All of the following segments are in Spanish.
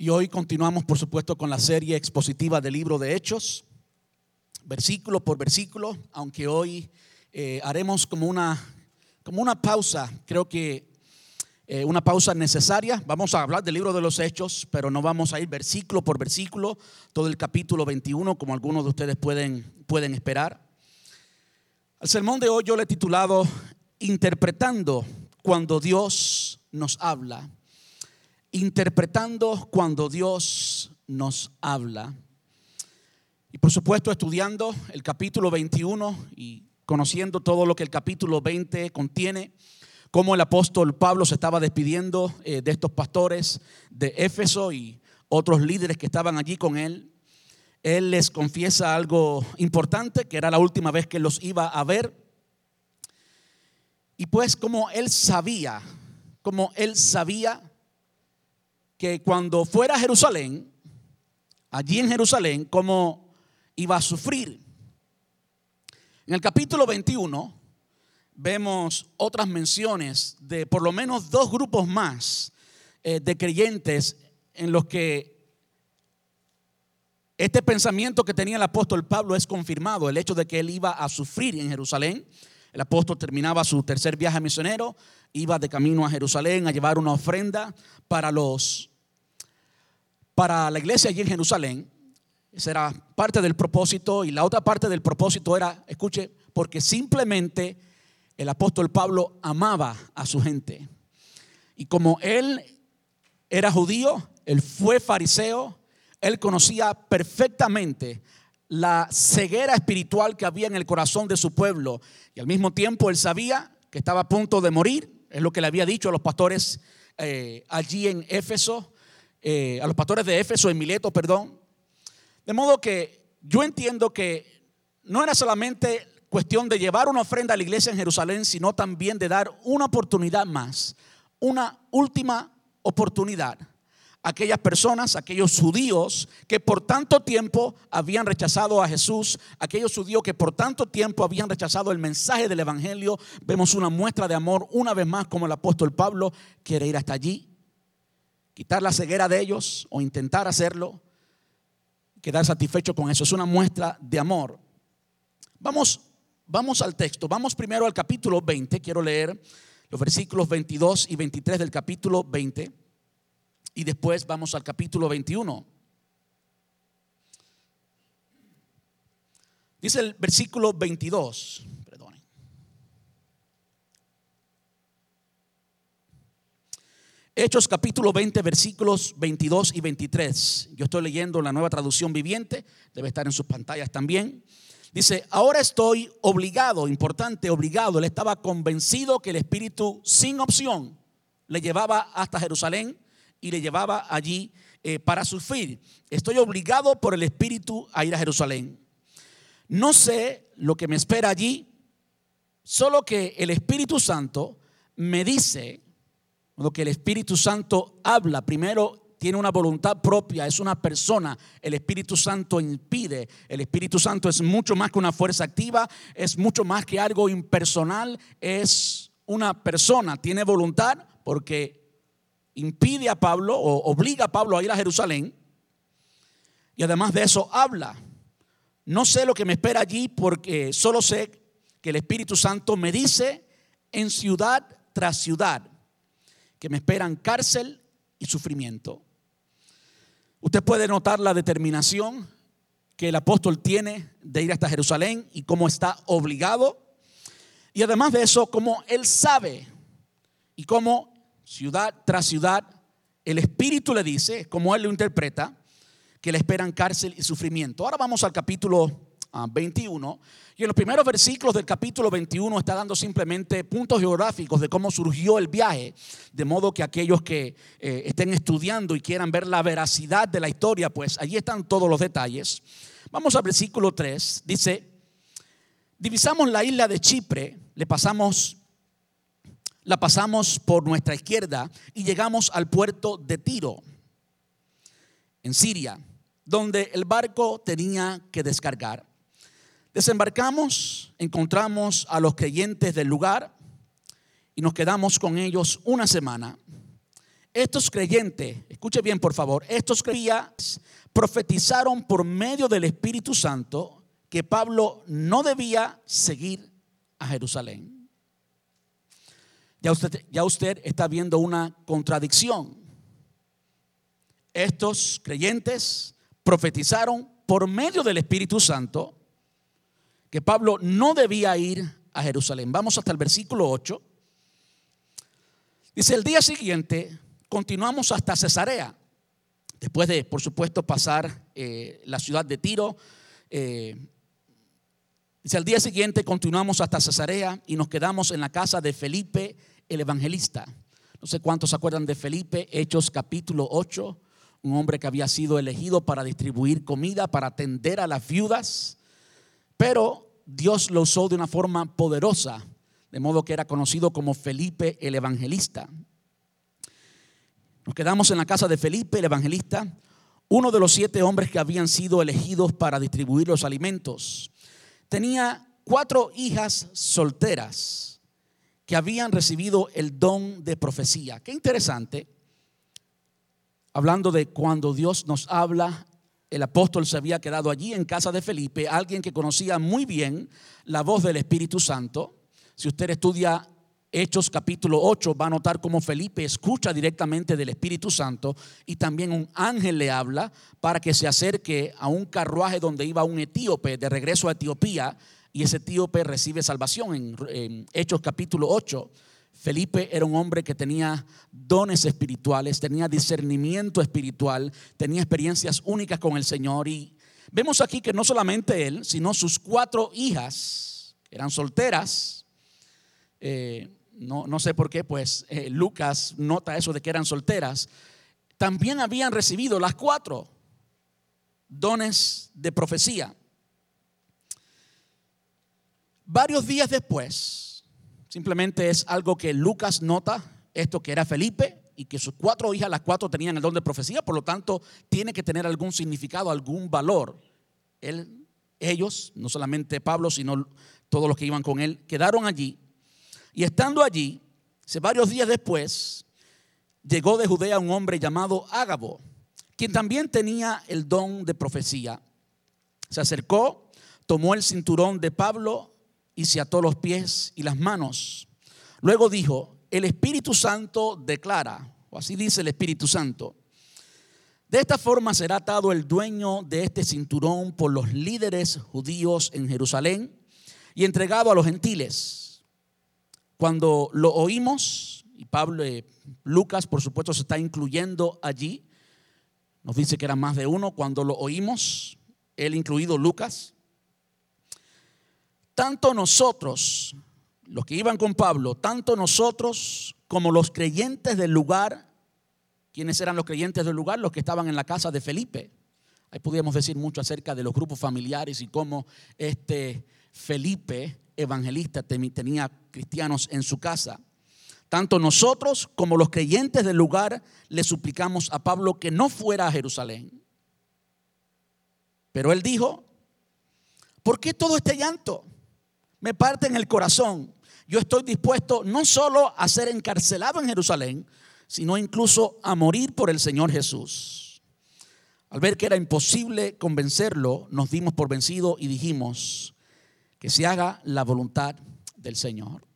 Y hoy continuamos, por supuesto, con la serie expositiva del libro de Hechos, versículo por versículo, aunque hoy eh, haremos como una, como una pausa, creo que eh, una pausa necesaria. Vamos a hablar del libro de los Hechos, pero no vamos a ir versículo por versículo, todo el capítulo 21, como algunos de ustedes pueden, pueden esperar. Al sermón de hoy yo le he titulado Interpretando cuando Dios nos habla. Interpretando cuando Dios nos habla. Y por supuesto estudiando el capítulo 21 y conociendo todo lo que el capítulo 20 contiene, cómo el apóstol Pablo se estaba despidiendo eh, de estos pastores de Éfeso y otros líderes que estaban allí con él. Él les confiesa algo importante, que era la última vez que los iba a ver. Y pues como él sabía, como él sabía que cuando fuera a Jerusalén, allí en Jerusalén, como iba a sufrir. En el capítulo 21 vemos otras menciones de por lo menos dos grupos más eh, de creyentes en los que este pensamiento que tenía el apóstol Pablo es confirmado, el hecho de que él iba a sufrir en Jerusalén. El apóstol terminaba su tercer viaje misionero, iba de camino a Jerusalén a llevar una ofrenda para los para la iglesia allí en Jerusalén. Esa era parte del propósito y la otra parte del propósito era, escuche, porque simplemente el apóstol Pablo amaba a su gente. Y como él era judío, él fue fariseo, él conocía perfectamente la ceguera espiritual que había en el corazón de su pueblo. Y al mismo tiempo él sabía que estaba a punto de morir. Es lo que le había dicho a los pastores eh, allí en Éfeso, eh, a los pastores de Éfeso, en Mileto, perdón. De modo que yo entiendo que no era solamente cuestión de llevar una ofrenda a la iglesia en Jerusalén, sino también de dar una oportunidad más, una última oportunidad aquellas personas, aquellos judíos que por tanto tiempo habían rechazado a Jesús, aquellos judíos que por tanto tiempo habían rechazado el mensaje del Evangelio, vemos una muestra de amor una vez más como el apóstol Pablo quiere ir hasta allí, quitar la ceguera de ellos o intentar hacerlo, quedar satisfecho con eso. Es una muestra de amor. Vamos, vamos al texto, vamos primero al capítulo 20, quiero leer los versículos 22 y 23 del capítulo 20 y después vamos al capítulo 21. Dice el versículo 22, Hechos capítulo 20, versículos 22 y 23. Yo estoy leyendo la nueva traducción viviente, debe estar en sus pantallas también. Dice, ahora estoy obligado, importante, obligado. Él estaba convencido que el Espíritu sin opción le llevaba hasta Jerusalén y le llevaba allí eh, para sufrir. Estoy obligado por el Espíritu a ir a Jerusalén. No sé lo que me espera allí, solo que el Espíritu Santo me dice, lo que el Espíritu Santo habla, primero tiene una voluntad propia, es una persona. El Espíritu Santo impide. El Espíritu Santo es mucho más que una fuerza activa, es mucho más que algo impersonal, es una persona, tiene voluntad porque impide a Pablo o obliga a Pablo a ir a Jerusalén. Y además de eso habla. No sé lo que me espera allí porque solo sé que el Espíritu Santo me dice en ciudad tras ciudad que me esperan cárcel y sufrimiento. Usted puede notar la determinación que el apóstol tiene de ir hasta Jerusalén y cómo está obligado. Y además de eso, cómo él sabe y cómo ciudad tras ciudad, el Espíritu le dice, como él lo interpreta, que le esperan cárcel y sufrimiento. Ahora vamos al capítulo 21. Ah, y en los primeros versículos del capítulo 21 está dando simplemente puntos geográficos de cómo surgió el viaje, de modo que aquellos que eh, estén estudiando y quieran ver la veracidad de la historia, pues allí están todos los detalles. Vamos al versículo 3. Dice, divisamos la isla de Chipre, le pasamos la pasamos por nuestra izquierda y llegamos al puerto de Tiro, en Siria, donde el barco tenía que descargar. Desembarcamos, encontramos a los creyentes del lugar y nos quedamos con ellos una semana. Estos creyentes, escuche bien por favor, estos creyentes profetizaron por medio del Espíritu Santo que Pablo no debía seguir a Jerusalén. Ya usted, ya usted está viendo una contradicción. Estos creyentes profetizaron por medio del Espíritu Santo que Pablo no debía ir a Jerusalén. Vamos hasta el versículo 8. Dice, el día siguiente continuamos hasta Cesarea. Después de, por supuesto, pasar eh, la ciudad de Tiro. Eh, dice, al día siguiente continuamos hasta Cesarea y nos quedamos en la casa de Felipe el evangelista. No sé cuántos se acuerdan de Felipe, Hechos capítulo 8, un hombre que había sido elegido para distribuir comida, para atender a las viudas, pero Dios lo usó de una forma poderosa, de modo que era conocido como Felipe el evangelista. Nos quedamos en la casa de Felipe, el evangelista, uno de los siete hombres que habían sido elegidos para distribuir los alimentos. Tenía cuatro hijas solteras que habían recibido el don de profecía. Qué interesante. Hablando de cuando Dios nos habla, el apóstol se había quedado allí en casa de Felipe, alguien que conocía muy bien la voz del Espíritu Santo. Si usted estudia Hechos capítulo 8 va a notar cómo Felipe escucha directamente del Espíritu Santo y también un ángel le habla para que se acerque a un carruaje donde iba un etíope de regreso a Etiopía y ese etíope recibe salvación en, Hechos capítulo 8. Felipe era un hombre que tenía dones espirituales, tenía discernimiento espiritual, tenía experiencias únicas con el Señor y vemos aquí que no solamente él, sino sus cuatro hijas eran solteras. Eh, no, sé por qué, pues eh, Lucas nota eso de que eran solteras, también habían recibido las cuatro dones de profecía. Varios días después, simplemente es algo que Lucas nota, esto que era Felipe y que sus cuatro hijas, las cuatro tenían el don de profecía, por lo tanto tiene que tener algún significado, algún valor. Él, ellos, no solamente Pablo, sino todos los que iban con él, quedaron allí y estando allí, varios días después, llegó de Judea un hombre llamado Ágabo, quien también tenía el don de profecía. Se acercó, tomó el cinturón de Pablo y se ató los pies y las manos. Luego dijo, el Espíritu Santo declara, o así dice el Espíritu Santo, de esta forma será atado el dueño de este cinturón por los líderes judíos en Jerusalén y entregado a los gentiles cuando lo oímos, y Pablo, eh, Lucas por supuesto se está incluyendo allí, nos dice que eran más de uno, cuando lo oímos, él incluido Lucas, tanto nosotros, los que iban con Pablo, tanto nosotros como los creyentes del lugar, ¿quiénes eran los creyentes del lugar? Los que estaban en la casa de Felipe. Ahí podríamos decir mucho acerca de los grupos familiares y cómo este Felipe evangelista tenía cristianos en su casa. Tanto nosotros como los creyentes del lugar le suplicamos a Pablo que no fuera a Jerusalén. Pero él dijo, ¿por qué todo este llanto? Me parte en el corazón. Yo estoy dispuesto no solo a ser encarcelado en Jerusalén, sino incluso a morir por el Señor Jesús. Al ver que era imposible convencerlo, nos dimos por vencido y dijimos, que se haga la voluntad del Señor.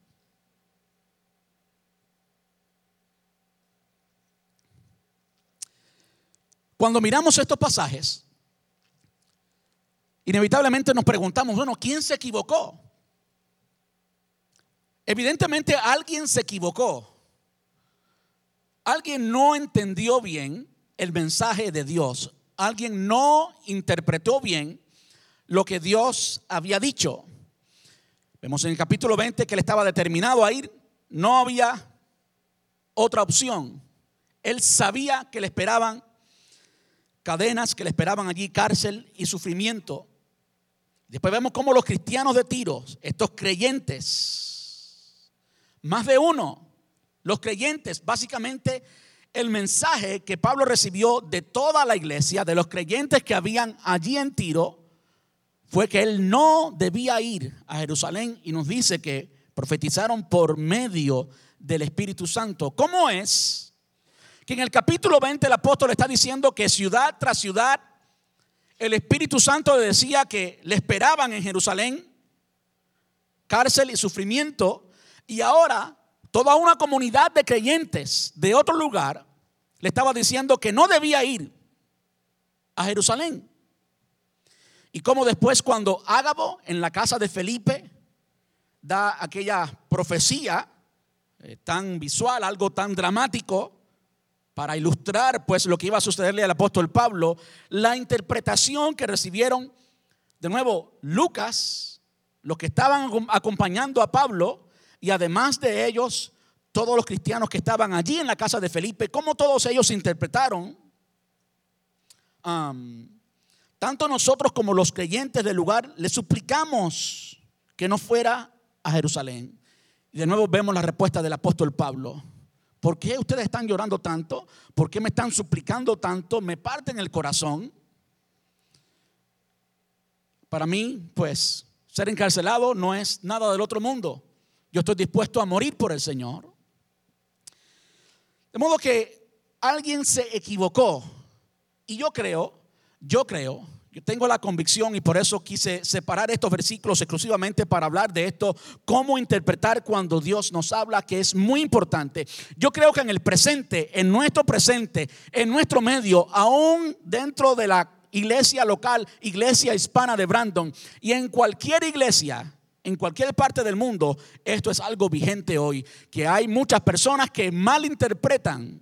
Cuando miramos estos pasajes, inevitablemente nos preguntamos, bueno, ¿quién se equivocó? Evidentemente alguien se equivocó. Alguien no entendió bien el mensaje de Dios. Alguien no interpretó bien lo que Dios había dicho. Vemos en el capítulo 20 que él estaba determinado a ir, no había otra opción. Él sabía que le esperaban cadenas, que le esperaban allí cárcel y sufrimiento. Después vemos cómo los cristianos de Tiro, estos creyentes, más de uno, los creyentes, básicamente el mensaje que Pablo recibió de toda la iglesia, de los creyentes que habían allí en Tiro, fue que él no debía ir a Jerusalén y nos dice que profetizaron por medio del Espíritu Santo. ¿Cómo es que en el capítulo 20 el apóstol está diciendo que ciudad tras ciudad el Espíritu Santo le decía que le esperaban en Jerusalén cárcel y sufrimiento y ahora toda una comunidad de creyentes de otro lugar le estaba diciendo que no debía ir a Jerusalén. Y como después cuando Ágabo en la casa de Felipe da aquella profecía eh, tan visual, algo tan dramático, para ilustrar pues lo que iba a sucederle al apóstol Pablo, la interpretación que recibieron de nuevo Lucas, los que estaban acompañando a Pablo y además de ellos todos los cristianos que estaban allí en la casa de Felipe, cómo todos ellos interpretaron tanto nosotros como los creyentes del lugar le suplicamos que no fuera a Jerusalén. Y de nuevo vemos la respuesta del apóstol Pablo. ¿Por qué ustedes están llorando tanto? ¿Por qué me están suplicando tanto? Me parten el corazón. Para mí, pues, ser encarcelado no es nada del otro mundo. Yo estoy dispuesto a morir por el Señor. De modo que alguien se equivocó. Y yo creo, yo creo yo tengo la convicción y por eso quise separar estos versículos exclusivamente para hablar de esto, cómo interpretar cuando Dios nos habla, que es muy importante. Yo creo que en el presente, en nuestro presente, en nuestro medio, aún dentro de la iglesia local, iglesia hispana de Brandon, y en cualquier iglesia, en cualquier parte del mundo, esto es algo vigente hoy, que hay muchas personas que malinterpretan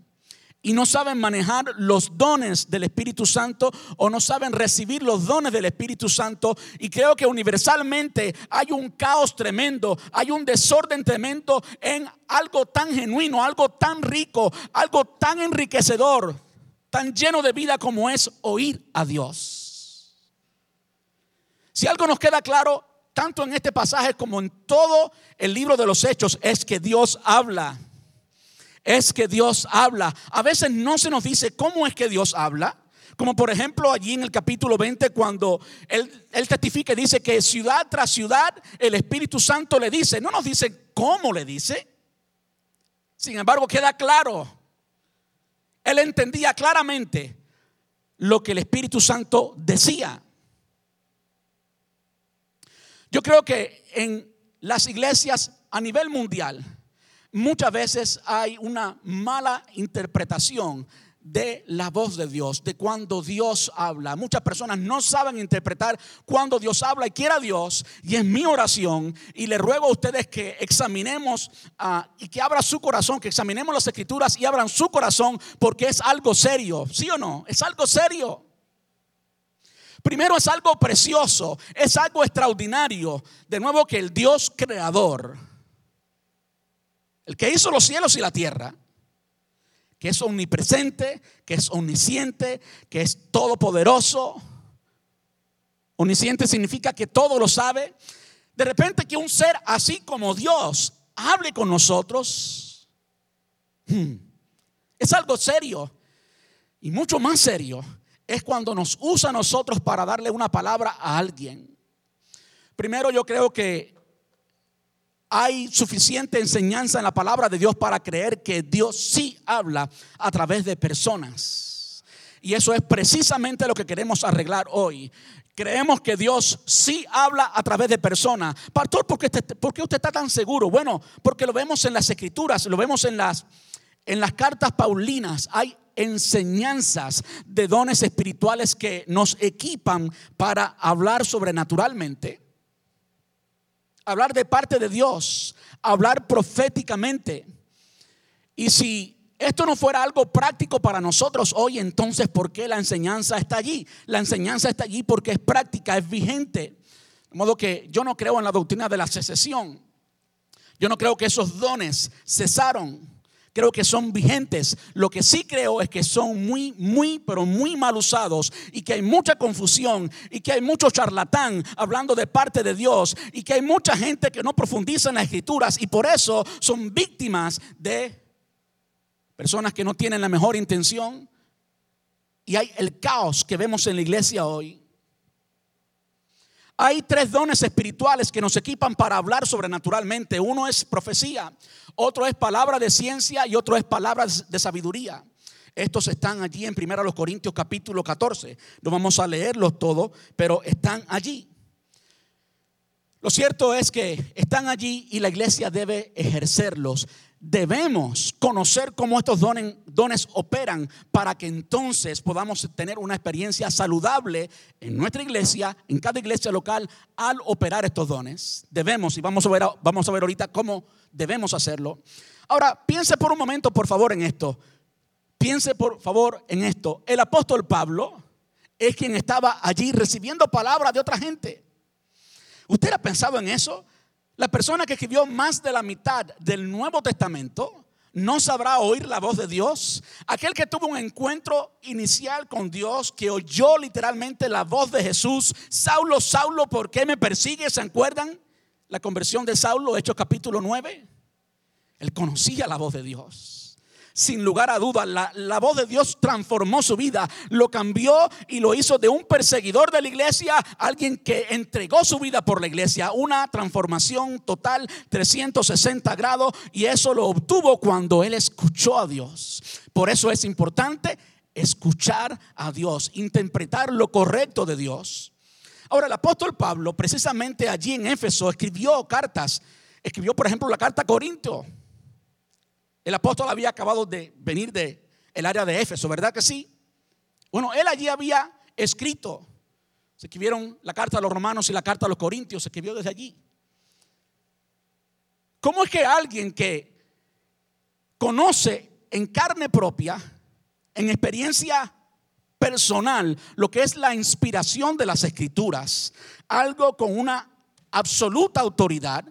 y no saben manejar los dones del Espíritu Santo o no saben recibir los dones del Espíritu Santo. Y creo que universalmente hay un caos tremendo, hay un desorden tremendo en algo tan genuino, algo tan rico, algo tan enriquecedor, tan lleno de vida como es oír a Dios. Si algo nos queda claro, tanto en este pasaje como en todo el libro de los Hechos, es que Dios habla es que Dios habla. A veces no se nos dice cómo es que Dios habla. Como por ejemplo allí en el capítulo 20 cuando él, él, testifica y dice que ciudad tras ciudad el Espíritu Santo le dice. No nos dice cómo le dice. Sin embargo queda claro. Él entendía claramente lo que el Espíritu Santo decía. Yo creo que en las iglesias a nivel mundial, muchas veces hay una mala interpretación de la voz de Dios, de cuando Dios habla. Muchas personas no saben interpretar cuando Dios habla y quiera Dios. Y es mi oración y le ruego a ustedes que examinemos ah, y que abran su corazón, que examinemos las escrituras y abran su corazón porque es algo serio. ¿Sí o no? Es algo serio. Primero es algo precioso, es algo extraordinario. De nuevo que el Dios creador el que hizo los cielos y la tierra, que es omnipresente, que es omnisciente, que es todopoderoso. Omnisciente significa que todo lo sabe. De repente que un ser así como Dios hable con nosotros, hmm, es algo serio. Y mucho más serio es cuando nos usa a nosotros para darle una palabra a alguien. Primero yo creo que hay suficiente enseñanza en la palabra de Dios para creer que Dios sí habla a través de personas. Y eso es precisamente lo que queremos arreglar hoy. Creemos que Dios sí habla a través de personas. Pastor, ¿por qué, usted está tan seguro? Bueno, porque lo vemos en las escrituras, lo vemos en las, en las cartas paulinas. Hay enseñanzas de dones espirituales que nos equipan para hablar sobrenaturalmente hablar de parte de Dios, hablar proféticamente. Y si esto no fuera algo práctico para nosotros hoy, entonces ¿por qué la enseñanza está allí? La enseñanza está allí porque es práctica, es vigente. De modo que yo no creo en la doctrina de la secesión. Yo no creo que esos dones cesaron creo que son vigentes. Lo que sí creo es que son muy, muy, pero muy mal usados y que hay mucha confusión y que hay mucho charlatán hablando de parte de Dios y que hay mucha gente que no profundiza en las escrituras y por eso son víctimas de personas que no tienen la mejor intención. Y hay el caos que vemos en la iglesia hoy. Hay tres dones espirituales que nos equipan para hablar sobrenaturalmente. Uno es profecía, otro es palabra de ciencia y otro es palabra de sabiduría. Estos están allí en 1 Corintios capítulo 14. No vamos a leerlos todos, pero están allí. Lo cierto es que están allí y la iglesia debe ejercerlos. Debemos conocer cómo estos dones, operan para que entonces podamos tener una experiencia saludable en nuestra iglesia, en cada iglesia local, al operar estos dones. Debemos, y vamos a ver, vamos a ver ahorita cómo debemos hacerlo. Ahora, piense por un momento, por favor, en esto. Piense por favor en esto. El apóstol Pablo es quien estaba allí recibiendo palabras de otra gente. ¿Usted ha pensado en eso? La persona que escribió más de la mitad del Nuevo Testamento no sabrá oír la voz de Dios. Aquel que tuvo un encuentro inicial con Dios, que oyó literalmente la voz de Jesús. Saulo, Saulo, ¿por qué me persigues? ¿Se acuerdan? La conversión de Saulo, Hechos capítulo 9. Él conocía la voz de Dios sin lugar a dudas, la, voz de Dios transformó su vida, lo cambió y lo hizo de un perseguidor de la iglesia, alguien que entregó su vida por la iglesia, una transformación total 360 grados y eso lo obtuvo cuando él escuchó a Dios. Por eso es importante escuchar a Dios, interpretar lo correcto de Dios. Ahora, el apóstol Pablo, precisamente allí en Éfeso, escribió cartas. Escribió, por ejemplo, la carta a Corinto el apóstol había acabado de venir de el área de Éfeso, ¿verdad que sí? Bueno, él allí había escrito. Se escribieron la carta a los romanos y la carta a los corintios, se escribió desde allí. ¿Cómo es que alguien que conoce en carne propia, en experiencia personal, lo que es la inspiración de las escrituras, algo con una absoluta autoridad,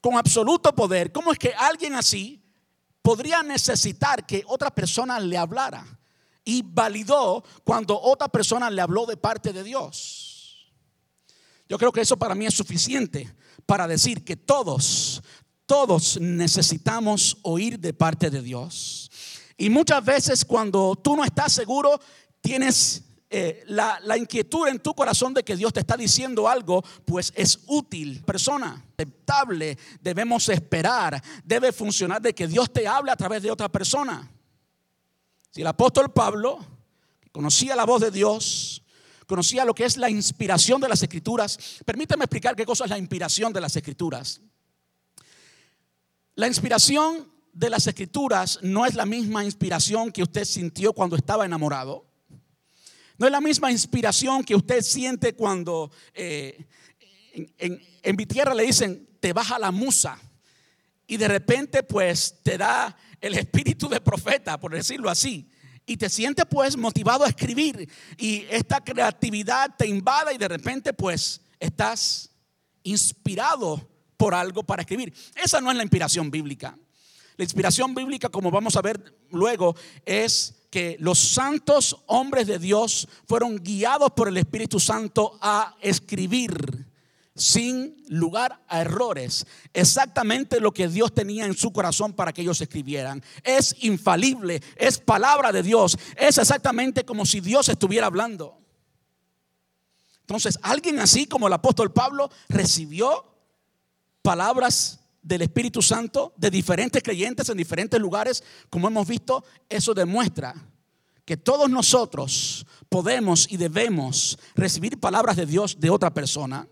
con absoluto poder, cómo es que alguien así podría necesitar que otra persona le hablara. Y validó cuando otra persona le habló de parte de Dios. Yo creo que eso para mí es suficiente para decir que todos, todos necesitamos oír de parte de Dios. Y muchas veces cuando tú no estás seguro, tienes eh, la, inquietud en tu corazón de que Dios te está diciendo algo, pues es útil. Persona aceptable, debemos esperar, debe funcionar de que Dios te hable a través de otra persona. Si el apóstol Pablo conocía la voz de Dios, conocía lo que es la inspiración de las escrituras, permítame explicar qué cosa es la inspiración de las escrituras. La inspiración de las escrituras no es la misma inspiración que usted sintió cuando estaba enamorado. No es la misma inspiración que usted siente cuando eh, en, mi tierra le dicen, te baja la musa. Y de repente pues te da el espíritu de profeta, por decirlo así. Y te sientes pues motivado a escribir. Y esta creatividad te invada y de repente pues estás inspirado por algo para escribir. Esa no es la inspiración bíblica. La inspiración bíblica, como vamos a ver luego, es que los santos hombres de Dios fueron guiados por el Espíritu Santo a escribir sin lugar a errores, exactamente lo que Dios tenía en su corazón para que ellos escribieran. Es infalible, es palabra de Dios, es exactamente como si Dios estuviera hablando. Entonces, alguien así como el apóstol Pablo recibió palabras del Espíritu Santo de diferentes creyentes en diferentes lugares, como hemos visto, eso demuestra que todos nosotros podemos y debemos recibir palabras de Dios de otra persona.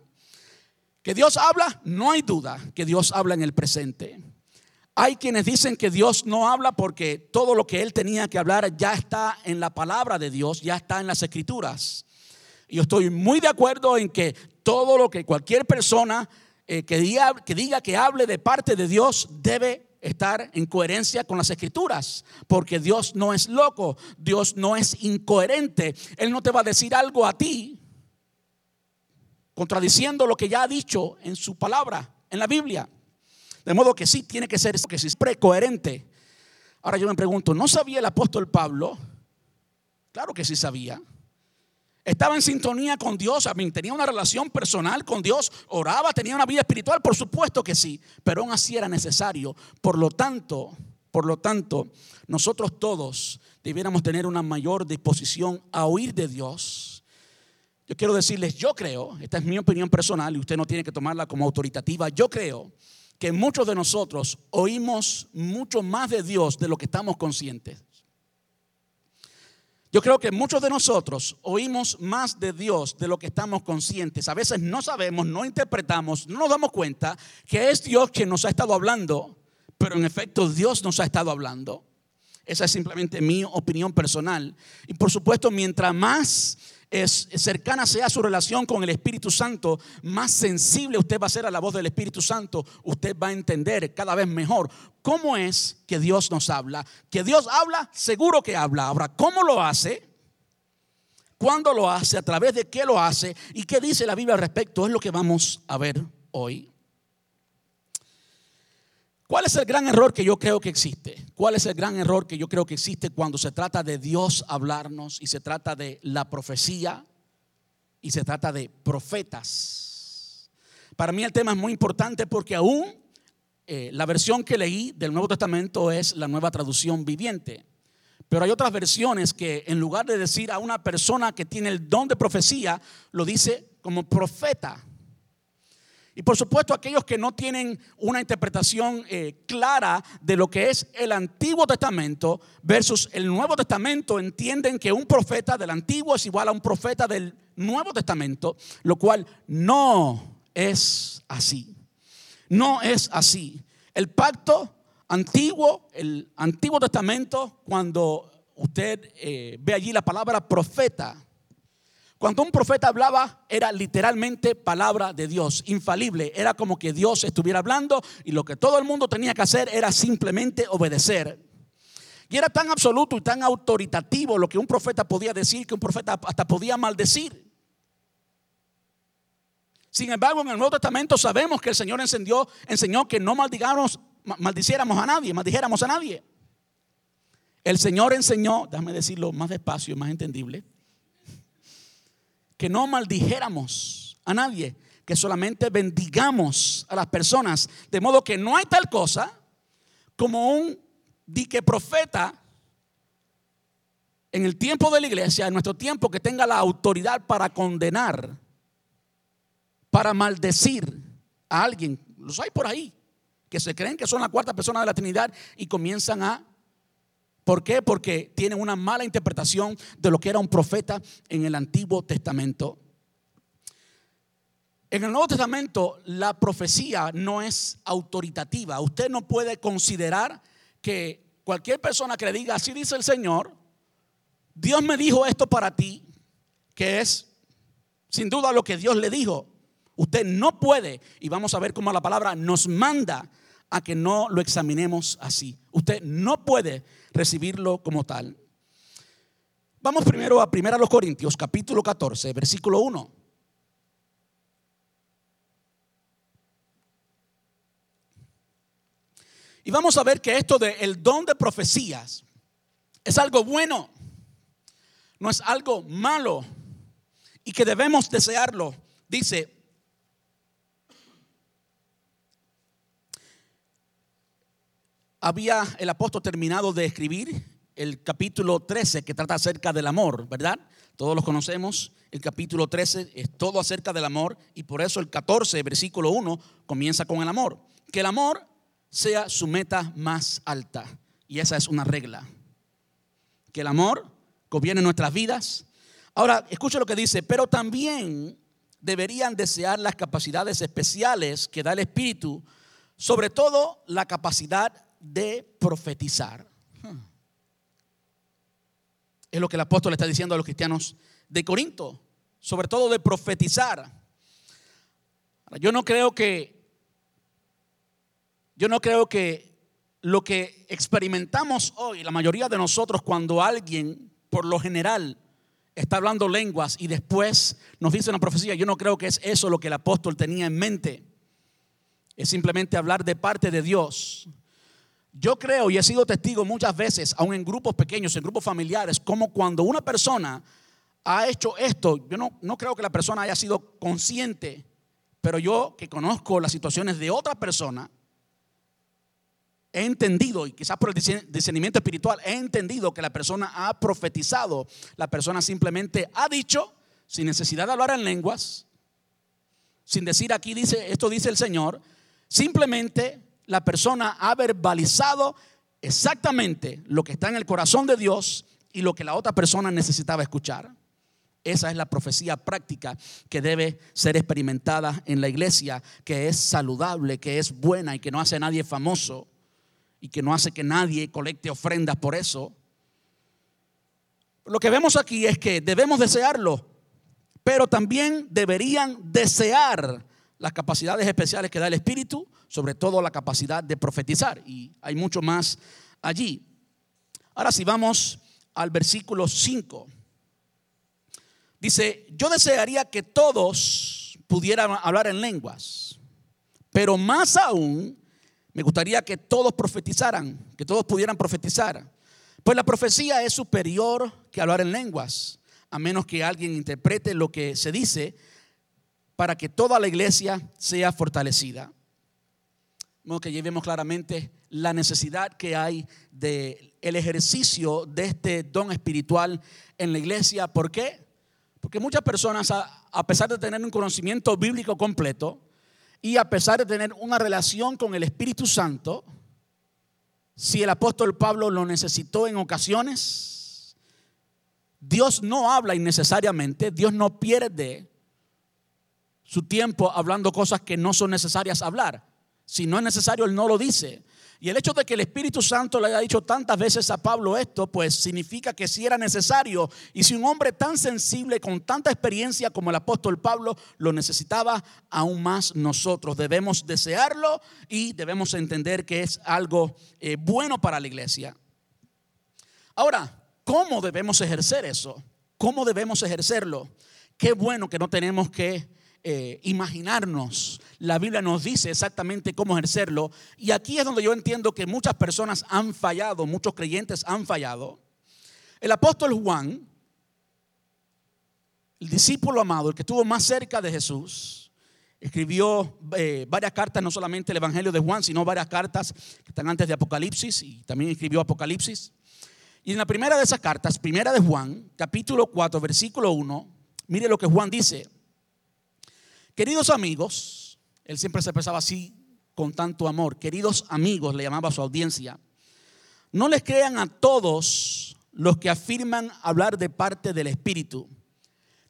Que Dios habla, no hay duda que Dios habla en el presente. Hay quienes dicen que Dios no habla porque todo lo que Él tenía que hablar ya está en la palabra de Dios, ya está en las escrituras. Yo estoy muy de acuerdo en que todo lo que cualquier persona eh, que, diga, que hable de parte de Dios debe estar en coherencia con las escrituras, porque Dios no es loco, Dios no es incoherente. Él no te va a decir algo a ti contradiciendo lo que ya ha dicho en su palabra, en la Biblia. De modo que sí tiene que ser que siempre coherente. Ahora yo me pregunto, ¿no sabía el apóstol Pablo? Claro que sí sabía. Estaba en sintonía con Dios, tenía una relación personal con Dios, oraba, tenía una vida espiritual, por supuesto que sí, pero aún así era necesario. Por lo tanto, por lo tanto, nosotros todos debiéramos tener una mayor disposición a oír de Dios. Yo quiero decirles, yo creo, esta es mi opinión personal y usted no tiene que tomarla como autoritativa, yo creo que muchos de nosotros oímos mucho más de Dios de lo que estamos conscientes. Yo creo que muchos de nosotros oímos más de Dios de lo que estamos conscientes. A veces no sabemos, no interpretamos, no nos damos cuenta que es Dios quien nos ha estado hablando, pero en efecto Dios nos ha estado hablando. Esa es simplemente mi opinión personal. Y por supuesto, mientras más es cercana sea su relación con el Espíritu Santo, más sensible usted va a ser a la voz del Espíritu Santo, usted va a entender cada vez mejor cómo es que Dios nos habla. Que Dios habla, seguro que habla. Ahora, ¿cómo lo hace? ¿Cuándo lo hace? ¿A través de qué lo hace? ¿Y qué dice la Biblia al respecto? Es lo que vamos a ver hoy. ¿Cuál es el gran error que yo creo que existe? ¿Cuál es el gran error que yo creo que existe cuando se trata de Dios hablarnos y se trata de la profecía y se trata de profetas? Para mí el tema es muy importante porque aún eh, la versión que leí del Nuevo Testamento es la nueva traducción viviente. Pero hay otras versiones que en lugar de decir a una persona que tiene el don de profecía, lo dice como profeta. Y por supuesto aquellos que no tienen una interpretación eh, clara de lo que es el Antiguo Testamento versus el Nuevo Testamento entienden que un profeta del Antiguo es igual a un profeta del Nuevo Testamento, lo cual no es así. No es así. El pacto antiguo, el Antiguo Testamento, cuando usted eh, ve allí la palabra profeta, cuando un profeta hablaba era literalmente palabra de Dios, infalible. Era como que Dios estuviera hablando y lo que todo el mundo tenía que hacer era simplemente obedecer. Y era tan absoluto y tan autoritativo lo que un profeta podía decir que un profeta hasta podía maldecir. Sin embargo, en el Nuevo Testamento sabemos que el Señor enseñó, enseñó que no maldigamos, maldiciéramos a nadie, maldijéramos a nadie. El Señor enseñó, déjame decirlo más despacio, más entendible que no maldijéramos a nadie, que solamente bendigamos a las personas. De modo que no hay tal cosa como un dique profeta en el tiempo de la iglesia, en nuestro tiempo, que tenga la autoridad para condenar, para maldecir a alguien. Los hay por ahí, que se creen que son la cuarta persona de la Trinidad y comienzan a ¿Por qué? Porque tienen una mala interpretación de lo que era un profeta en el Antiguo Testamento. En el Nuevo Testamento la profecía no es autoritativa. Usted no puede considerar que cualquier persona que le diga, así dice el Señor, Dios me dijo esto para ti, que es sin duda lo que Dios le dijo. Usted no puede, y vamos a ver cómo la palabra nos manda a que no lo examinemos así. Usted no puede recibirlo como tal. Vamos primero a 1 Corintios, capítulo 14, versículo 1. Y vamos a ver que esto de el don de profecías es algo bueno, no es algo malo y que debemos desearlo. Dice, había el apóstol terminado de escribir el capítulo 13 que trata acerca del amor, ¿verdad? Todos los conocemos. El capítulo 13 es todo acerca del amor y por eso el 14, versículo 1, comienza con el amor. Que el amor sea su meta más alta. Y esa es una regla. Que el amor gobierne nuestras vidas. Ahora, escucha lo que dice, pero también deberían desear las capacidades especiales que da el Espíritu, sobre todo la capacidad de profetizar. Es lo que el apóstol está diciendo a los cristianos de Corinto, sobre todo de profetizar. Yo no creo que yo no creo que lo que experimentamos hoy, la mayoría de nosotros cuando alguien por lo general está hablando lenguas y después nos dice una profecía, yo no creo que es eso lo que el apóstol tenía en mente. Es simplemente hablar de parte de Dios yo creo y he sido testigo muchas veces, aún en grupos pequeños, en grupos familiares, como cuando una persona ha hecho esto, yo no, no creo que la persona haya sido consciente, pero yo que conozco las situaciones de otra persona, he entendido, y quizás por el discernimiento espiritual, he entendido que la persona ha profetizado, la persona simplemente ha dicho, sin necesidad de hablar en lenguas, sin decir aquí dice, esto dice el Señor, simplemente la persona ha verbalizado exactamente lo que está en el corazón de Dios y lo que la otra persona necesitaba escuchar. Esa es la profecía práctica que debe ser experimentada en la iglesia, que es saludable, que es buena y que no hace a nadie famoso y que no hace que nadie colecte ofrendas por eso. Lo que vemos aquí es que debemos desearlo, pero también deberían desear las capacidades especiales que da el Espíritu, sobre todo la capacidad de profetizar. Y hay mucho más allí. Ahora si vamos al versículo 5. Dice, yo desearía que todos pudieran hablar en lenguas, pero más aún me gustaría que todos profetizaran, que todos pudieran profetizar. Pues la profecía es superior que hablar en lenguas, a menos que alguien interprete lo que se dice para que toda la iglesia sea fortalecida. Que llevemos claramente la necesidad que hay del el ejercicio de este don espiritual en la iglesia. ¿Por qué? Porque muchas personas, a pesar de tener un conocimiento bíblico completo y a pesar de tener una relación con el Espíritu Santo, si el apóstol Pablo lo necesitó en ocasiones, Dios no habla innecesariamente, Dios no pierde su tiempo hablando cosas que no son necesarias hablar. Si no es necesario, Él no lo dice. Y el hecho de que el Espíritu Santo le haya dicho tantas veces a Pablo esto, pues significa que si era necesario. Y si un hombre tan sensible, con tanta experiencia como el apóstol Pablo, lo necesitaba, aún más nosotros debemos desearlo y debemos entender que es algo eh, bueno para la iglesia. Ahora, ¿cómo debemos ejercer eso? ¿Cómo debemos ejercerlo? Qué bueno que no tenemos que eh, imaginarnos. La Biblia nos dice exactamente cómo ejercerlo. Y aquí es donde yo entiendo que muchas personas han fallado, muchos creyentes han fallado. El apóstol Juan, el discípulo amado, el que estuvo más cerca de Jesús, escribió eh, varias cartas, no solamente el Evangelio de Juan, sino varias cartas que están antes de Apocalipsis y también escribió Apocalipsis. Y en la primera de esas cartas, primera de Juan, capítulo 4, versículo 1, mire lo que Juan dice. Queridos amigos, él siempre se expresaba así con tanto amor. Queridos amigos, le llamaba a su audiencia. No les crean a todos los que afirman hablar de parte del Espíritu.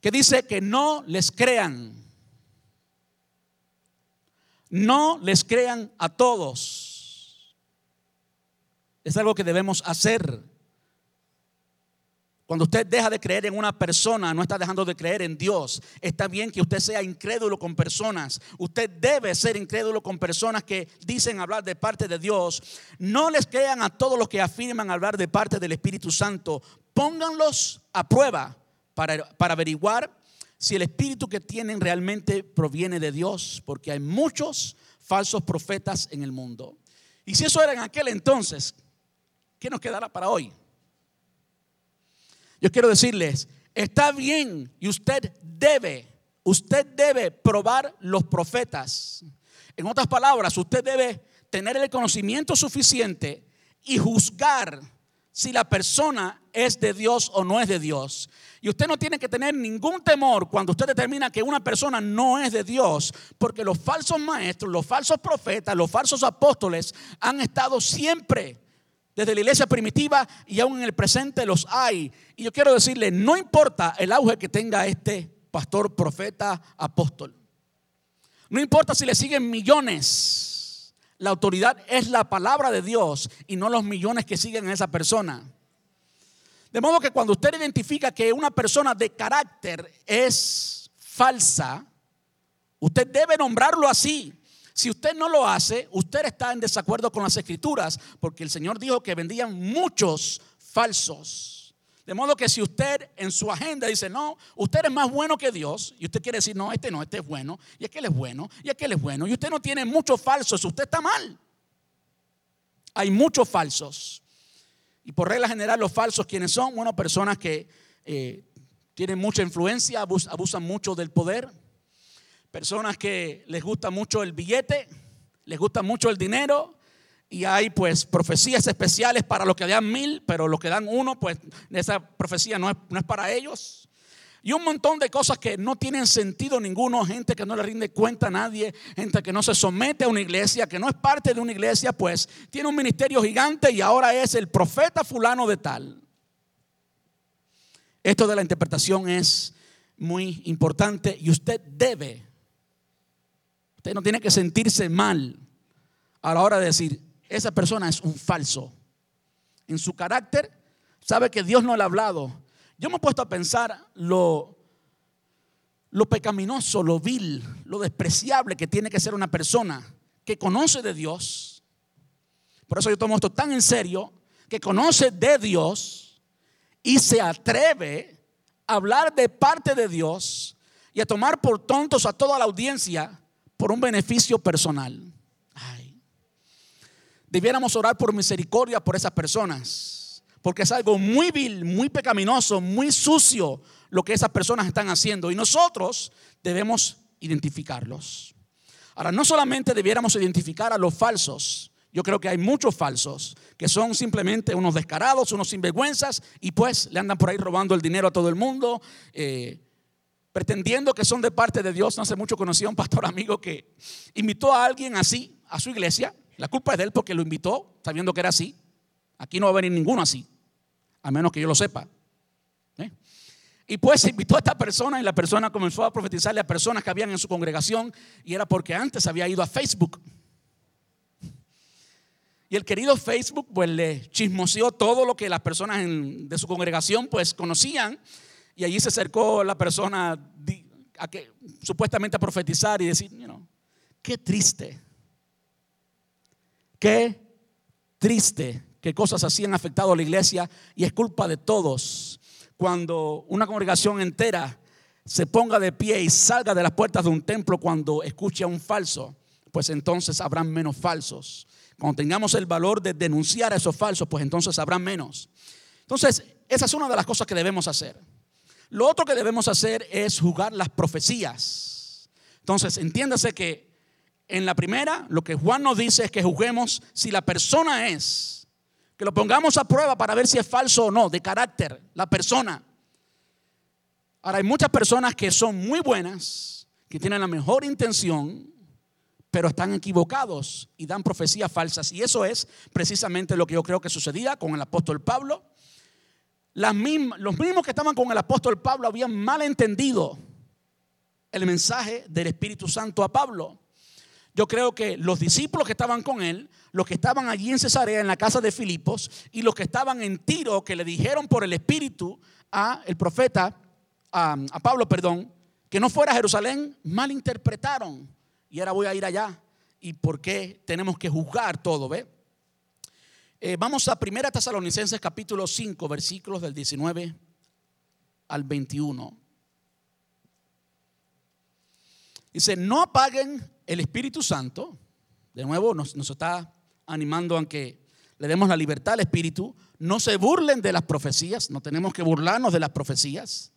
Que dice que no les crean. No les crean a todos. Es algo que debemos hacer. Cuando usted deja de creer en una persona, no está dejando de creer en Dios. Está bien que usted sea incrédulo con personas. Usted debe ser incrédulo con personas que dicen hablar de parte de Dios. No les crean a todos los que afirman hablar de parte del Espíritu Santo. Pónganlos a prueba para, para averiguar si el espíritu que tienen realmente proviene de Dios, porque hay muchos falsos profetas en el mundo. Y si eso era en aquel entonces, ¿qué nos quedará para hoy? Yo quiero decirles, está bien y usted debe, usted debe probar los profetas. En otras palabras, usted debe tener el conocimiento suficiente y juzgar si la persona es de Dios o no es de Dios. Y usted no tiene que tener ningún temor cuando usted determina que una persona no es de Dios, porque los falsos maestros, los falsos profetas, los falsos apóstoles han estado siempre desde la iglesia primitiva y aún en el presente los hay. Y yo quiero decirle, no importa el auge que tenga este pastor, profeta, apóstol. No importa si le siguen millones. La autoridad es la palabra de Dios y no los millones que siguen a esa persona. De modo que cuando usted identifica que una persona de carácter es falsa, usted debe nombrarlo así. Si usted no lo hace, usted está en desacuerdo con las escrituras, porque el Señor dijo que vendían muchos falsos. De modo que si usted en su agenda dice, no, usted es más bueno que Dios, y usted quiere decir, no, este no, este es bueno, y aquel es bueno, y aquel es bueno, y usted no tiene muchos falsos, usted está mal. Hay muchos falsos. Y por regla general, los falsos, ¿quiénes son? Bueno, personas que eh, tienen mucha influencia, abusan mucho del poder, personas que les gusta mucho el billete, les gusta mucho el dinero y hay pues profecías especiales para los que dan mil, pero los que dan uno, pues esa profecía no es, no es para ellos. Y un montón de cosas que no tienen sentido ninguno, gente que no le rinde cuenta a nadie, gente que no se somete a una iglesia, que no es parte de una iglesia, pues tiene un ministerio gigante y ahora es el profeta fulano de tal. Esto de la interpretación es muy importante y usted debe, usted no tiene que sentirse mal a la hora de decir, esa persona es un falso. En su carácter, sabe que Dios no le ha hablado. Yo me he puesto a pensar lo, lo pecaminoso, lo vil, lo despreciable que tiene que ser una persona que conoce de Dios. Por eso yo tomo esto tan en serio, que conoce de Dios y se atreve a hablar de parte de Dios y a tomar por tontos a toda la audiencia por un beneficio personal. Ay. Debiéramos orar por misericordia por esas personas, porque es algo muy vil, muy pecaminoso, muy sucio lo que esas personas están haciendo y nosotros debemos identificarlos. Ahora, no solamente debiéramos identificar a los falsos, yo creo que hay muchos falsos que son simplemente unos descarados, unos sinvergüenzas y pues le andan por ahí robando el dinero a todo el mundo, eh, pretendiendo que son de parte de Dios. No hace mucho conocí a un pastor amigo que invitó a alguien así a su iglesia. La culpa es de él porque lo invitó sabiendo que era así. Aquí no va a venir ninguno así, a menos que yo lo sepa. ¿eh? Y pues invitó a esta persona y la persona comenzó a profetizarle a personas que habían en su congregación y era porque antes había ido a Facebook. Y el querido Facebook pues le chismoseó todo lo que las personas de su congregación pues conocían. Y allí se acercó la persona a que, supuestamente a profetizar y decir, qué triste, qué triste que cosas así han afectado a la iglesia y es culpa de todos. Cuando una congregación entera se ponga de pie y salga de las puertas de un templo cuando escuche a un falso, pues entonces habrán menos falsos. Cuando tengamos el valor de denunciar a esos falsos, pues entonces habrá menos. Entonces, esa es una de las cosas que debemos hacer. Lo otro que debemos hacer es jugar las profecías. Entonces, entiéndase que en la primera, lo que Juan nos dice es que juguemos si la persona es, que lo pongamos a prueba para ver si es falso o no, de carácter, la persona. Ahora, hay muchas personas que son muy buenas, que tienen la mejor intención, pero están equivocados y dan profecías falsas. Y eso es precisamente lo que yo creo que sucedía con el apóstol Pablo. Los mismos que estaban con el apóstol Pablo habían mal entendido el mensaje del Espíritu Santo a Pablo. Yo creo que los discípulos que estaban con él, los que estaban allí en Cesarea, en la casa de Filipos, y los que estaban en Tiro, que le dijeron por el Espíritu a el profeta, a, a Pablo, perdón, que no fuera a Jerusalén, malinterpretaron y ahora voy a ir allá. ¿Y por qué tenemos que juzgar todo? ¿Ve? Eh, vamos a 1 Tesalonicenses capítulo 5, versículos del 19 al 21. Dice, no apaguen el Espíritu Santo. De nuevo nos, nos está animando a que le demos la libertad al Espíritu. No se burlen de las profecías. No tenemos que burlarnos de las profecías.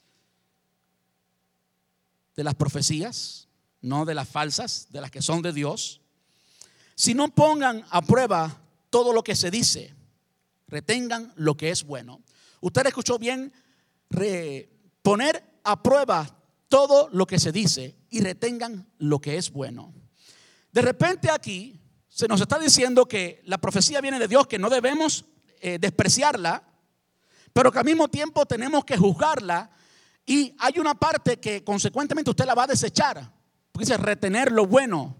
De las profecías no de las falsas, de las que son de Dios, si no pongan a prueba todo lo que se dice, retengan lo que es bueno. Usted escuchó bien, poner a prueba todo lo que se dice y retengan lo que es bueno. De repente aquí se nos está diciendo que la profecía viene de Dios, que no debemos eh, despreciarla, pero que al mismo tiempo tenemos que juzgarla y hay una parte que consecuentemente usted la va a desechar. Porque dice retener lo bueno.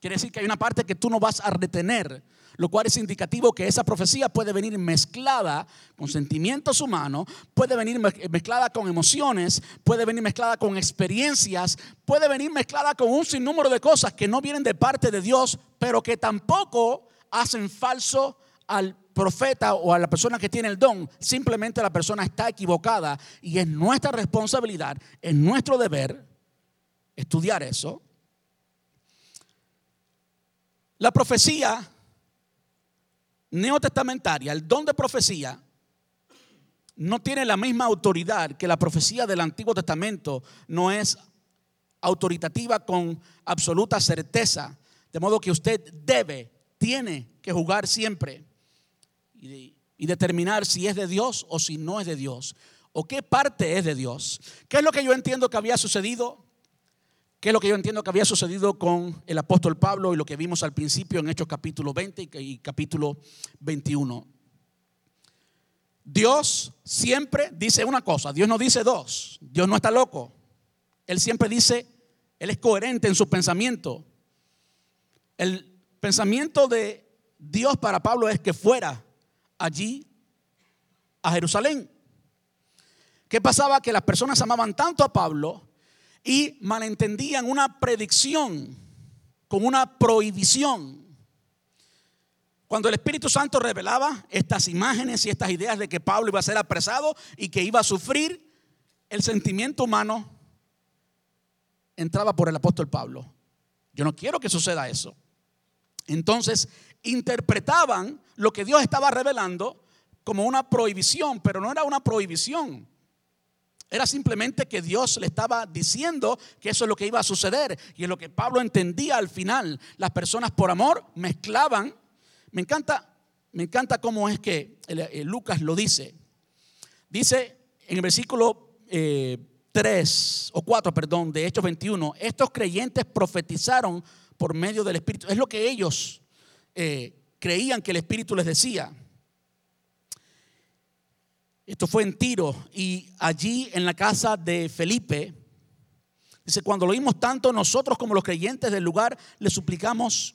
Quiere decir que hay una parte que tú no vas a retener, lo cual es indicativo que esa profecía puede venir mezclada con sentimientos humanos, puede venir mezclada con emociones, puede venir mezclada con experiencias, puede venir mezclada con un sinnúmero de cosas que no vienen de parte de Dios, pero que tampoco hacen falso al profeta o a la persona que tiene el don, simplemente la persona está equivocada y es nuestra responsabilidad, es nuestro deber estudiar eso. La profecía neotestamentaria, el don de profecía, no tiene la misma autoridad que la profecía del Antiguo Testamento, no es autoritativa con absoluta certeza, de modo que usted debe, tiene que jugar siempre y, determinar si es de Dios o si no es de Dios, o qué parte es de Dios. ¿Qué es lo que yo entiendo que había sucedido? ¿Qué es lo que yo entiendo que había sucedido con el apóstol Pablo y lo que vimos al principio en Hechos capítulo 20 y capítulo 21? Dios siempre dice una cosa, Dios no dice dos, Dios no está loco. Él siempre dice, Él es coherente en su pensamiento. El pensamiento de Dios para Pablo es que fuera allí a Jerusalén. ¿Qué pasaba? Que las personas amaban tanto a Pablo y malentendían una predicción con una prohibición. Cuando el Espíritu Santo revelaba estas imágenes y estas ideas de que Pablo iba a ser apresado y que iba a sufrir, el sentimiento humano entraba por el apóstol Pablo. Yo no quiero que suceda eso. Entonces interpretaban lo que Dios estaba revelando como una prohibición, pero no era una prohibición. Era simplemente que Dios le estaba diciendo que eso es lo que iba a suceder. Y es lo que Pablo entendía al final. Las personas por amor mezclaban me encanta, me encanta cómo es que Lucas lo dice. Dice en el versículo 3 eh, o 4, perdón, de Hechos 21, estos creyentes profetizaron por medio del Espíritu. Es lo que ellos eh, creían que el Espíritu les decía. Esto fue en Tiro y allí en la casa de Felipe. Dice, cuando lo oímos tanto nosotros como los creyentes del lugar, le suplicamos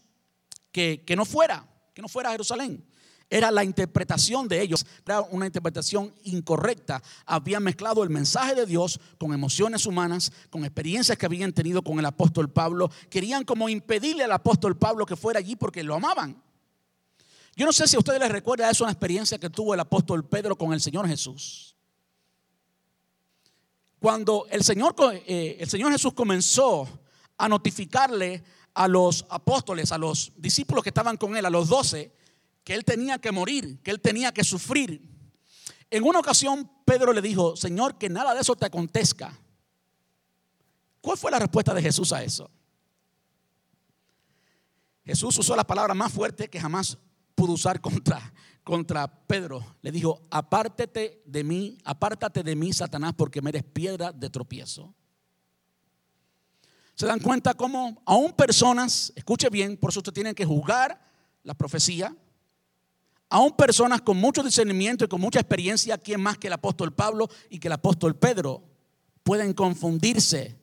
que, que no fuera que no fuera a Jerusalén. Era la interpretación de ellos, era una interpretación incorrecta. Habían mezclado el mensaje de Dios con emociones humanas, con experiencias que habían tenido con el apóstol Pablo. Querían como impedirle al apóstol Pablo que fuera allí porque lo amaban. Yo no sé si a ustedes les recuerda eso, una experiencia que tuvo el apóstol Pedro con el Señor Jesús. Cuando el Señor, eh, el Señor Jesús comenzó a notificarle a los apóstoles, a los discípulos que estaban con él, a los doce, que él tenía que morir, que él tenía que sufrir. En una ocasión Pedro le dijo, Señor, que nada de eso te acontezca. ¿Cuál fue la respuesta de Jesús a eso? Jesús usó la palabra más fuerte que jamás pudo usar contra, contra Pedro. Le dijo, apártate de mí, apártate de mí, Satanás, porque me eres piedra de tropiezo. Se dan cuenta cómo aún personas, escuche bien, por eso usted tiene que juzgar la profecía, aún personas con mucho discernimiento y con mucha experiencia, ¿quién más que el apóstol Pablo y que el apóstol Pedro? Pueden confundirse.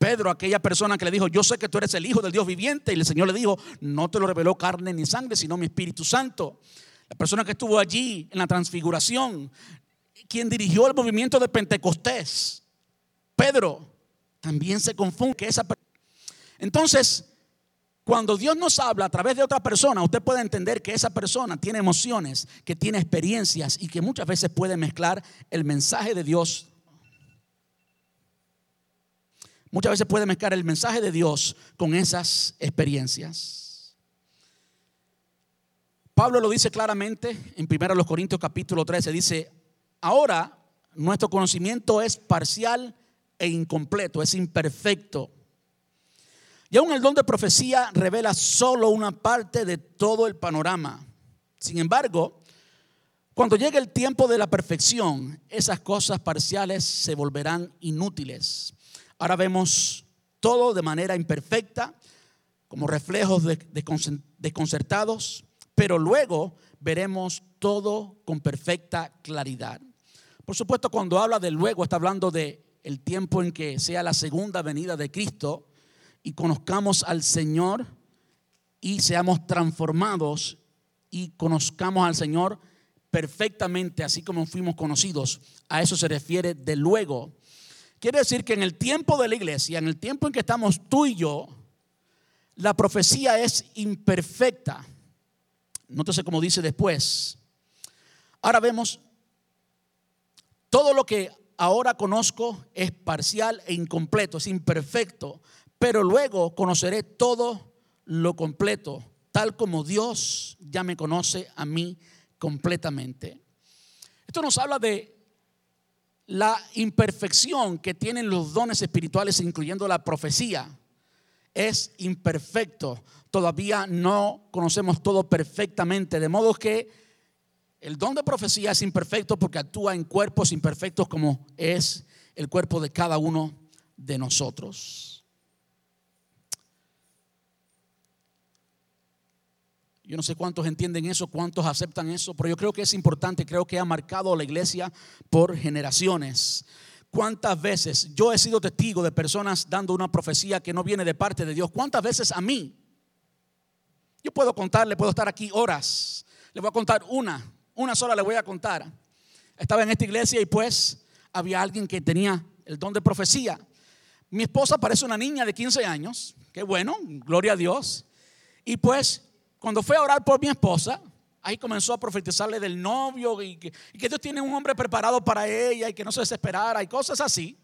Pedro, aquella persona que le dijo, yo sé que tú eres el Hijo del Dios viviente, y el Señor le dijo, no te lo reveló carne ni sangre, sino mi Espíritu Santo. La persona que estuvo allí en la transfiguración, quien dirigió el movimiento de Pentecostés, Pedro, también se confunde Entonces, cuando Dios nos habla a través de otra persona, usted puede entender que esa persona tiene emociones, que tiene experiencias y que muchas veces puede mezclar el mensaje de Dios. Muchas veces puede mezclar el mensaje de Dios con esas experiencias. Pablo lo dice claramente en 1 Corintios capítulo 13, dice, ahora nuestro conocimiento es parcial e incompleto, es imperfecto. Y aún el don de profecía revela solo una parte de todo el panorama. Sin embargo, cuando llegue el tiempo de la perfección, esas cosas parciales se volverán inútiles. Ahora vemos todo de manera imperfecta, como reflejos desconcertados, pero luego veremos todo con perfecta claridad. Por supuesto, cuando habla de luego, está hablando de el tiempo en que sea la segunda venida de Cristo y conozcamos al Señor y seamos transformados y conozcamos al Señor perfectamente, así como fuimos conocidos. A eso se refiere de luego. Quiere decir que en el tiempo de la iglesia, en el tiempo en que estamos tú y yo, la profecía es imperfecta. Nótese como dice después. Ahora vemos todo lo que ahora conozco es parcial e incompleto, es imperfecto, pero luego conoceré todo lo completo, tal como Dios ya me conoce a mí completamente. Esto nos habla de la imperfección que tienen los dones espirituales, incluyendo la profecía. Es imperfecto, todavía no conocemos todo perfectamente, de modo que el don de profecía es imperfecto porque actúa en cuerpos imperfectos como es el cuerpo de cada uno de nosotros. Yo no sé cuántos entienden eso, cuántos aceptan eso, pero yo creo que es importante, creo que ha marcado a la iglesia por generaciones. ¿Cuántas veces yo he sido testigo de personas dando una profecía que no viene de parte de Dios? ¿Cuántas veces a mí? Yo puedo contarle, puedo estar aquí horas. Le voy a contar una, una sola le voy a contar. Estaba en esta iglesia y pues había alguien que tenía el don de profecía. Mi esposa parece una niña de 15 años, qué bueno, gloria a Dios. Y pues cuando fue a orar por mi esposa, ahí comenzó a profetizarle del novio y que, Dios tiene un hombre preparado para ella y que no se desesperara y cosas así.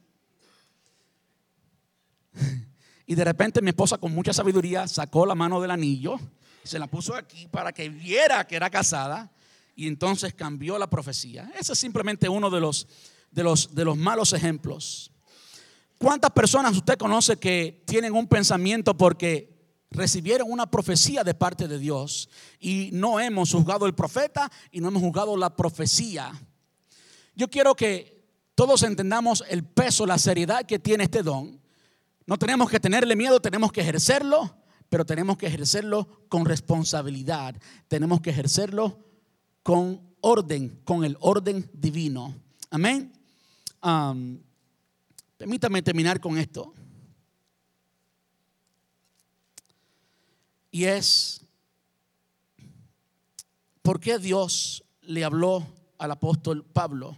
Y de repente mi esposa con mucha sabiduría sacó la mano del anillo, se la puso aquí para que viera que era casada y entonces cambió la profecía. Ese es simplemente uno de los, de los, de los malos ejemplos. ¿Cuántas personas usted conoce que tienen un pensamiento porque recibieron una profecía de parte de Dios y no hemos juzgado el profeta y no hemos juzgado la profecía? Yo quiero que todos entendamos el peso, la seriedad que tiene este don. No tenemos que tenerle miedo, tenemos que ejercerlo, pero tenemos que ejercerlo con responsabilidad. Tenemos que ejercerlo con orden, con el orden divino. Amén. Permítame terminar con esto. Y es, ¿por qué Dios le habló al apóstol Pablo?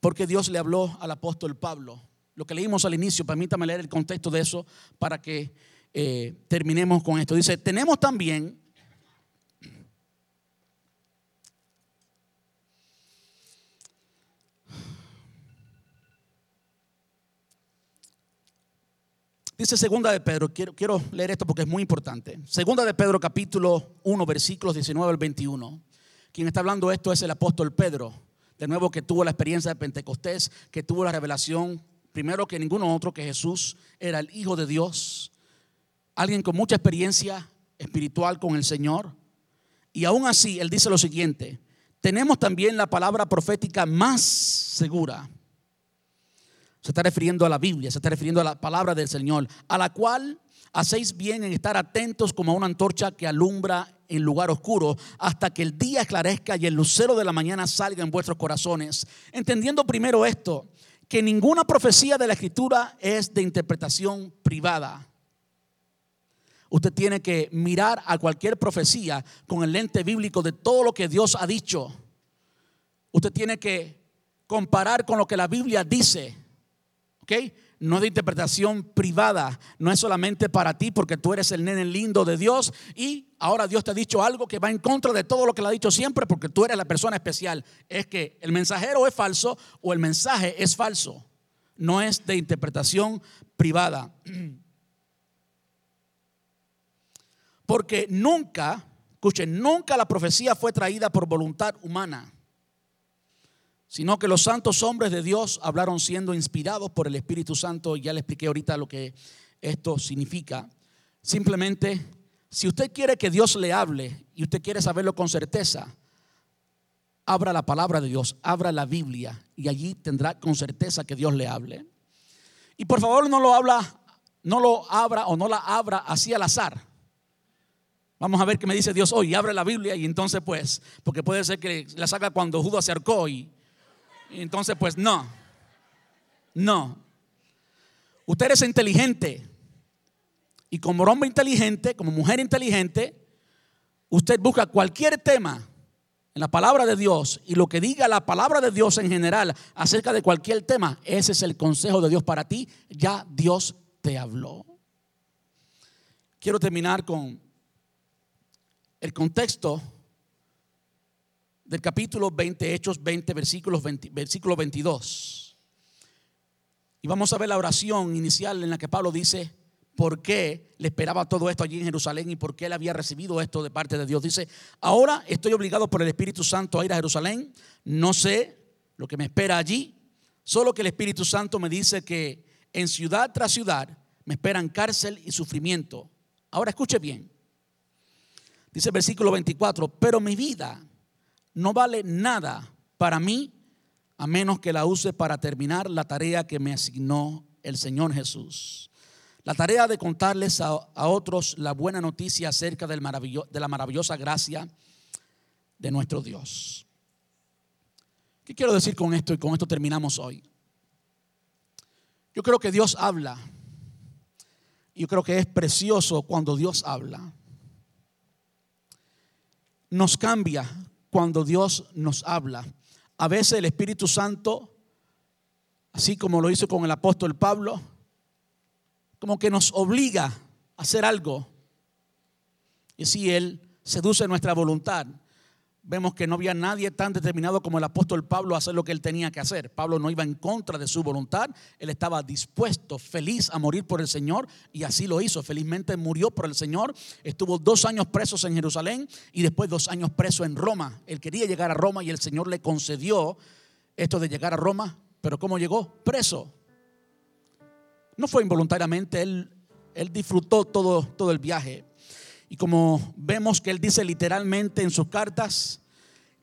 Porque Dios le habló al apóstol Pablo. Lo que leímos al inicio, permítame leer el contexto de eso para que eh, terminemos con esto. Dice, tenemos también Dice segunda de Pedro, quiero, quiero leer esto porque es muy importante. Segunda de Pedro capítulo 1 versículos 19 al 21. Quien está hablando esto es el apóstol Pedro, de nuevo que tuvo la experiencia de Pentecostés, que tuvo la revelación, primero que ninguno otro, que Jesús era el Hijo de Dios, alguien con mucha experiencia espiritual con el Señor. Y aún así, él dice lo siguiente, tenemos también la palabra profética más segura se está refiriendo a la Biblia, se está refiriendo a la palabra del Señor, a la cual hacéis bien en estar atentos como a una antorcha que alumbra en lugar oscuro hasta que el día esclarezca y el lucero de la mañana salga en vuestros corazones. Entendiendo primero esto, que ninguna profecía de la escritura es de interpretación privada. Usted tiene que mirar a cualquier profecía con el lente bíblico de todo lo que Dios ha dicho. Usted tiene que comparar con lo que la Biblia dice no es de interpretación privada, no es solamente para ti porque tú eres el nene lindo de Dios. Y ahora Dios te ha dicho algo que va en contra de todo lo que le ha dicho siempre porque tú eres la persona especial. Es que el mensajero es falso o el mensaje es falso, no es de interpretación privada. Porque nunca, escuchen, nunca la profecía fue traída por voluntad humana sino que los santos hombres de Dios hablaron siendo inspirados por el Espíritu Santo. Ya le expliqué ahorita lo que esto significa. Simplemente, si usted quiere que Dios le hable y usted quiere saberlo con certeza, abra la palabra de Dios, abra la Biblia y allí tendrá con certeza que Dios le hable. Y por favor no lo habla, no lo abra o no la abra así al azar. Vamos a ver qué me dice Dios hoy. Abre la Biblia y entonces pues, porque puede ser que la saca cuando Judas se acercó y entonces, pues no, no. Usted es inteligente. Y como hombre inteligente, como mujer inteligente, usted busca cualquier tema en la palabra de Dios y lo que diga la palabra de Dios en general acerca de cualquier tema, ese es el consejo de Dios para ti. Ya Dios te habló. Quiero terminar con el contexto del capítulo 20, Hechos 20, versículos 20, versículo 22. Y vamos a ver la oración inicial en la que Pablo dice por qué le esperaba todo esto allí en Jerusalén y por qué él había recibido esto de parte de Dios. Dice, ahora estoy obligado por el Espíritu Santo a ir a Jerusalén, no sé lo que me espera allí, solo que el Espíritu Santo me dice que en ciudad tras ciudad me esperan cárcel y sufrimiento. Ahora escuche bien. Dice el versículo 24, pero mi vida no vale nada para mí a menos que la use para terminar la tarea que me asignó el Señor Jesús. la tarea de contarles a, otros la buena noticia acerca del de la maravillosa gracia de nuestro Dios. ¿Qué quiero decir con esto? Y con esto terminamos hoy. Yo creo que Dios habla. Yo creo que es precioso cuando Dios habla. Nos cambia cuando Dios nos habla. A veces el Espíritu Santo, así como lo hizo con el apóstol Pablo, como que nos obliga a hacer algo. Y si Él seduce nuestra voluntad, vemos que no había nadie tan determinado como el apóstol Pablo a hacer lo que él tenía que hacer. Pablo no iba en contra de su voluntad, él estaba dispuesto, feliz a morir por el Señor y así lo hizo. Felizmente murió por el Señor, estuvo dos años presos en Jerusalén y después dos años preso en Roma. Él quería llegar a Roma y el Señor le concedió esto de llegar a Roma, pero ¿cómo llegó? Preso. No fue involuntariamente, él, él disfrutó todo, todo el viaje. Y como vemos que él dice literalmente en sus cartas,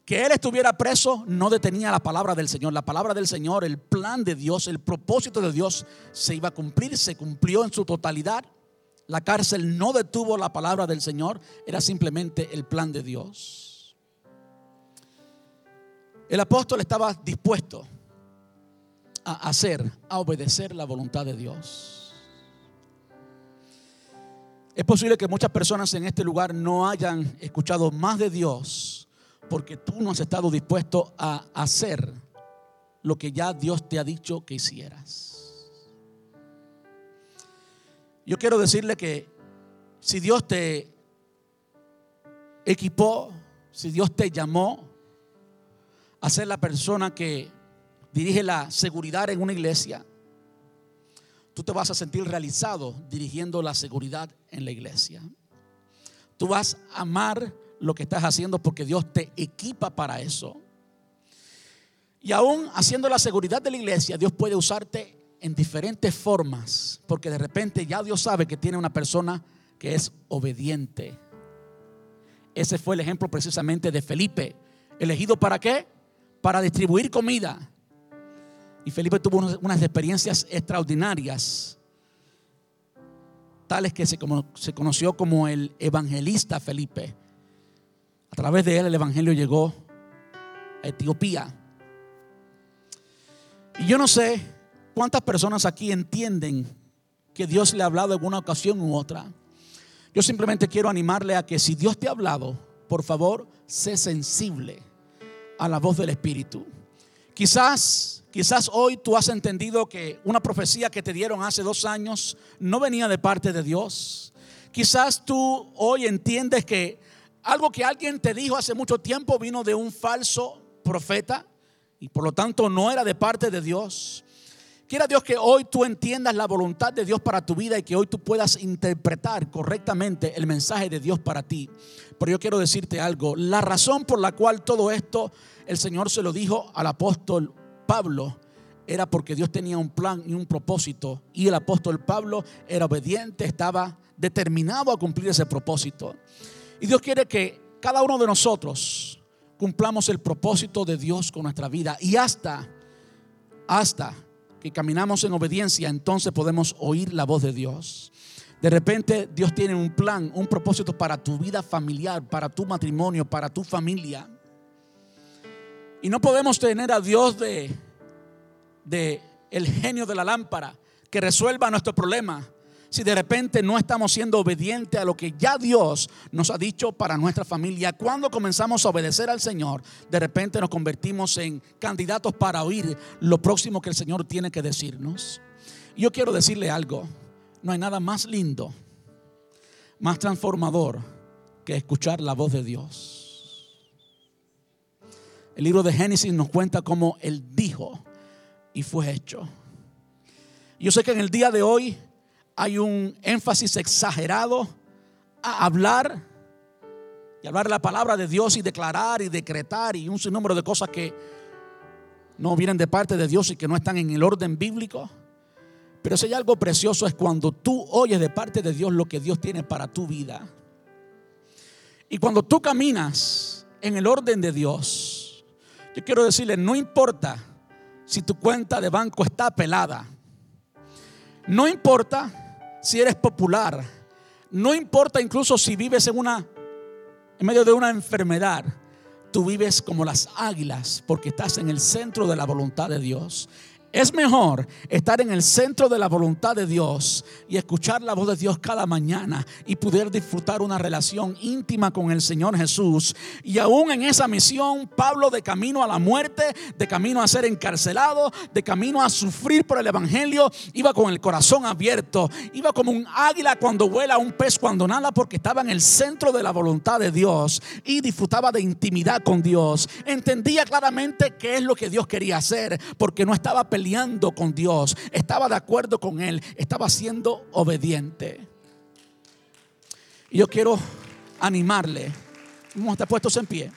que él estuviera preso no detenía la palabra del Señor. La palabra del Señor, el plan de Dios, el propósito de Dios se iba a cumplir, se cumplió en su totalidad. La cárcel no detuvo la palabra del Señor, era simplemente el plan de Dios. El apóstol estaba dispuesto a hacer, a obedecer la voluntad de Dios. Es posible que muchas personas en este lugar no hayan escuchado más de Dios porque tú no has estado dispuesto a hacer lo que ya Dios te ha dicho que hicieras. Yo quiero decirle que si Dios te equipó, si Dios te llamó a ser la persona que dirige la seguridad en una iglesia, tú te vas a sentir realizado dirigiendo la seguridad en la iglesia. Tú vas a amar lo que estás haciendo porque Dios te equipa para eso. Y aún haciendo la seguridad de la iglesia, Dios puede usarte en diferentes formas, porque de repente ya Dios sabe que tiene una persona que es obediente. Ese fue el ejemplo precisamente de Felipe, elegido para qué? Para distribuir comida. Y Felipe tuvo unas experiencias extraordinarias, tales que se, conoció como el evangelista Felipe. A través de él el evangelio llegó a Etiopía. Y yo no sé cuántas personas aquí entienden que Dios le ha hablado en una ocasión u otra. Yo simplemente quiero animarle a que si Dios te ha hablado, por favor, sé sensible a la voz del Espíritu. Quizás Quizás hoy tú has entendido que una profecía que te dieron hace dos años no venía de parte de Dios. Quizás tú hoy entiendes que algo que alguien te dijo hace mucho tiempo vino de un falso profeta y por lo tanto no era de parte de Dios. Quiera Dios que hoy tú entiendas la voluntad de Dios para tu vida y que hoy tú puedas interpretar correctamente el mensaje de Dios para ti. Pero yo quiero decirte algo, la razón por la cual todo esto el Señor se lo dijo al apóstol Pablo era porque Dios tenía un plan y un propósito. Y el apóstol Pablo era obediente, estaba determinado a cumplir ese propósito. Y Dios quiere que cada uno de nosotros cumplamos el propósito de Dios con nuestra vida. Y hasta, hasta que caminamos en obediencia, entonces podemos oír la voz de Dios. De repente Dios tiene un plan, un propósito para tu vida familiar, para tu matrimonio, para tu familia. Y no podemos tener a Dios de, de el genio de la lámpara que resuelva nuestro problema si de repente no estamos siendo obedientes a lo que ya Dios nos ha dicho para nuestra familia. Cuando comenzamos a obedecer al Señor, de repente nos convertimos en candidatos para oír lo próximo que el Señor tiene que decirnos. Yo quiero decirle algo, no hay nada más lindo, más transformador que escuchar la voz de Dios. El libro de Génesis nos cuenta cómo Él dijo y fue hecho. Yo sé que en el día de hoy hay un énfasis exagerado a hablar y hablar la palabra de Dios y declarar y decretar y un sinnúmero de cosas que no vienen de parte de Dios y que no están en el orden bíblico. Pero si hay algo precioso es cuando tú oyes de parte de Dios lo que Dios tiene para tu vida. Y cuando tú caminas en el orden de Dios, yo quiero decirle, no importa si tu cuenta de banco está pelada. No importa si eres popular, no importa incluso si vives en una en medio de una enfermedad, tú vives como las águilas porque estás en el centro de la voluntad de Dios. Es mejor estar en el centro de la voluntad de Dios y escuchar la voz de Dios cada mañana y poder disfrutar una relación íntima con el Señor Jesús. Y aún en esa misión, Pablo de camino a la muerte, de camino a ser encarcelado, de camino a sufrir por el Evangelio, iba con el corazón abierto, iba como un águila cuando vuela, un pez cuando nada, porque estaba en el centro de la voluntad de Dios y disfrutaba de intimidad con Dios. Entendía claramente qué es lo que Dios quería hacer, porque no estaba peleando con Dios, estaba de acuerdo con Él, estaba siendo obediente. Y yo quiero animarle. Vamos a estar puestos en pie.